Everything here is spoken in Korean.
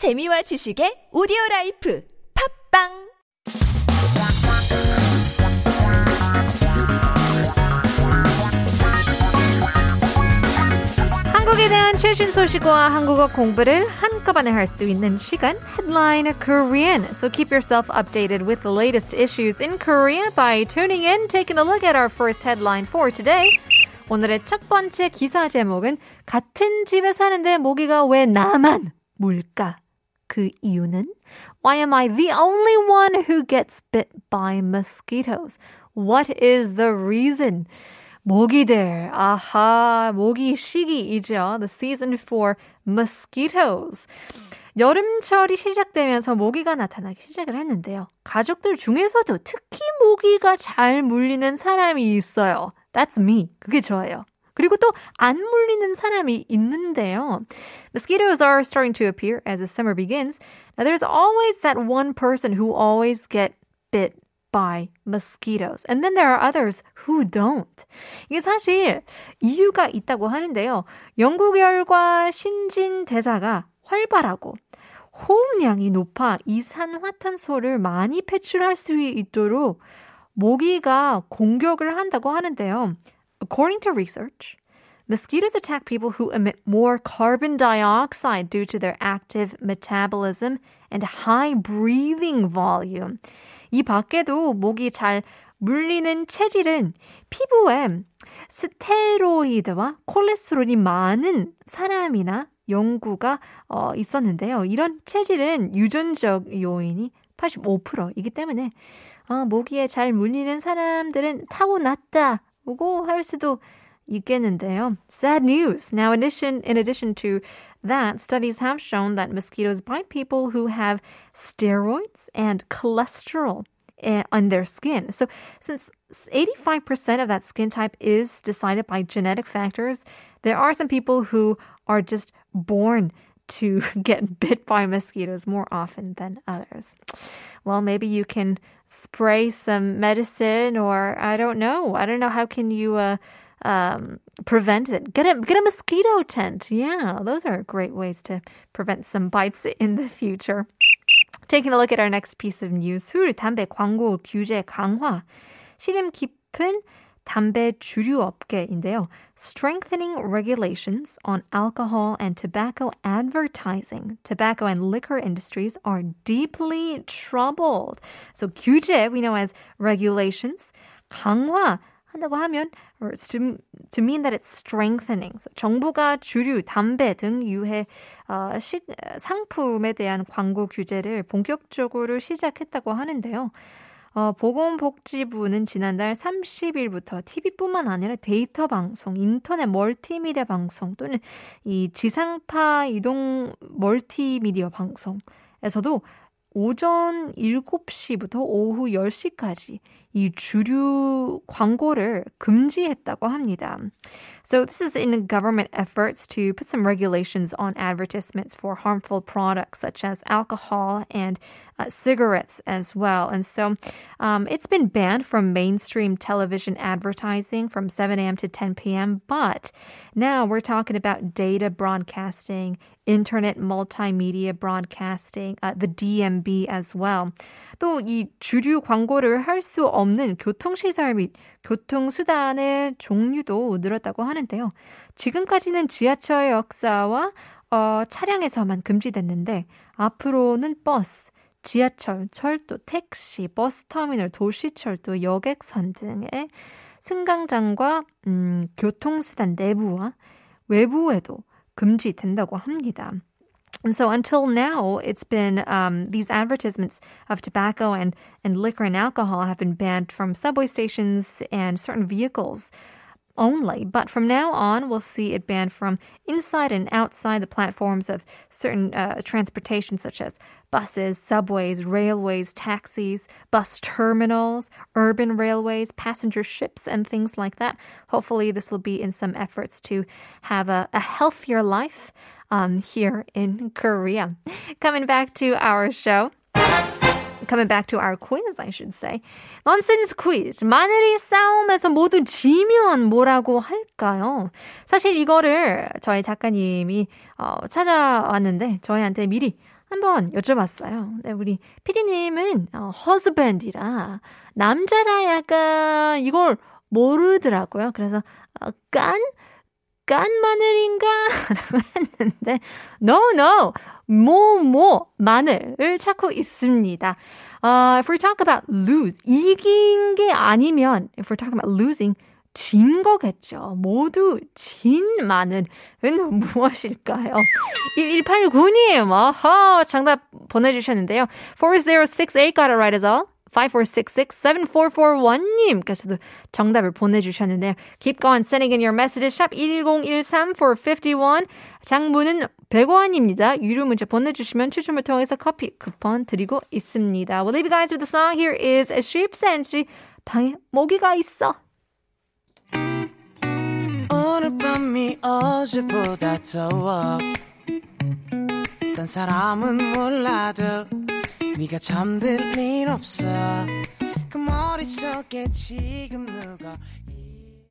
재미와 지식의 오디오 라이프 팝빵 한국에 대한 최신 소식과 한국어 공부를 한꺼번에 할 수 있는 시간 Headline Korean. So keep yourself updated with the latest issues in Korea by tuning in, taking a look at our first headline for today. 오늘의 첫 번째 기사 제목은 같은 집에 사는데 모기가 왜 나만 물까? 그 이유는 Why am I the only one who gets bit by mosquitoes? What is the reason? 모기들, 아하, 모기 시기이죠. The season for mosquitoes. 여름철이 시작되면서 모기가 나타나기 시작을 했는데요. 가족들 중에서도 특히 모기가 잘 물리는 사람이 있어요. That's me. 그게 저예요. 그리고 또 안 물리는 사람이 있는데요. Mosquitoes are starting to appear as the summer begins. Now there's always that one person who always get bit by mosquitoes. And then there are others who don't. 이게 사실 이유가 있다고 하는데요. 영구 결과 신진 대사가 활발하고 호흡량이 높아 이산화탄소를 많이 배출할 수 있도록 모기가 공격을 한다고 하는데요. According to research, mosquitoes attack people who emit more carbon dioxide due to their active metabolism and high breathing volume. 이 밖에도 모기 잘 물리는 체질은 피부에 스테로이드와 콜레스테롤이 많은 사람이나 연구가 어, 있었는데요. 이런 체질은 유전적 요인이 85%이기 때문에 어, 모기에 잘 물리는 사람들은 타고났다 고 할 수도 있겠는데요. Sad news. Now, in addition, in addition to that, studies have shown that mosquitoes bite people who have steroids and cholesterol on their skin. So, since 85% of that skin type is decided by genetic factors, there are some people who are just born to get bit by mosquitoes more often than others. Well, maybe you can spray some medicine or I don't know. I don't know how can you uh, um, prevent it. Get a get a mosquito tent. Yeah, those are great ways to prevent some bites in the future. Taking a look at our next piece of news, 술 담배 광고 규제 강화. 시름 깊은 담배 주류 업계인데요. Strengthening regulations on alcohol and tobacco advertising. Tobacco and liquor industries are deeply troubled. So 규제, we know as regulations. 강화 한다고 하면 or to, to mean that it's strengthening. So 정부가 주류, 담배 등 유해 어, 식, 상품에 대한 광고 규제를 본격적으로 시작했다고 하는데요. 어, 보건복지부는 지난달 30일부터 TV뿐만 아니라 데이터 방송, 인터넷 멀티미디어 방송 또는 이 지상파 이동 멀티미디어 방송에서도 오전 7시부터 오후 10시까지 이 주류 광고를 금지했다고 합니다. So this is in government efforts to put some regulations on advertisements for harmful products such as alcohol and uh, cigarettes as well. And so um, it's been banned from mainstream television advertising from 7 a.m. to 10 p.m. But now we're talking about data broadcasting, internet multimedia broadcasting, uh, the DMB as well. 또 이 주류 광고를 할 수 없는 교통시설 및 교통수단의 종류도 늘었다고 하는데요. 지금까지는 지하철 역사와 어, 차량에서만 금지됐는데 앞으로는 버스, 지하철, 철도, 택시, 버스터미널, 도시철도, 여객선 등의 승강장과 음, 교통수단 내부와 외부에도 금지된다고 합니다. And so until now, it's been um, these advertisements of tobacco and, and liquor and alcohol have been banned from subway stations and certain vehicles only. But from now on, we'll see it banned from inside and outside the platforms of certain uh, transportation, such as buses, subways, railways, taxis, bus terminals, urban railways, passenger ships, and things like that. Hopefully, this will be in some efforts to have a, a healthier life um, here in Korea. Coming back to our show. Coming back to our quiz, I should say. Nonsense quiz. 마늘이 싸움에서 모두 지면 뭐라고 할까요? 사실 이거를 저희 작가님이 어, 찾아왔는데 저희한테 미리 한번 여쭤봤어요. 네, 우리 피디님은 어, husband이라 남자라 약간 이걸 모르더라고요. 그래서 어, 깐? 깐 마늘인가? 라고 했는데 no, no. 뭐, 뭐, 마늘을 찾고 있습니다. Uh, if we talk about lose, 이긴 게 아니면, if we're talking about losing, 진 거겠죠. 모두 진 마늘은 무엇일까요? 1189님, 어허, 정답 보내주셨는데요. 4068 got it right as all. 5466-7441님께서도 정답을 보내주셨는데요. Keep going sending in your messages. 샵 1013 for 51. 장문은 100원입니다. 유료 문자 보내주시면 추첨을 통해서 커피 쿠폰 드리고 있습니다. We'll leave you guys with the song. Here is Sheep Senshi. 방에 모기가 있어. 오늘 밤이 어제보다 더워 딴 사람은 몰라도 네가 잠들 일 없어. 그 머릿속에 지금 누가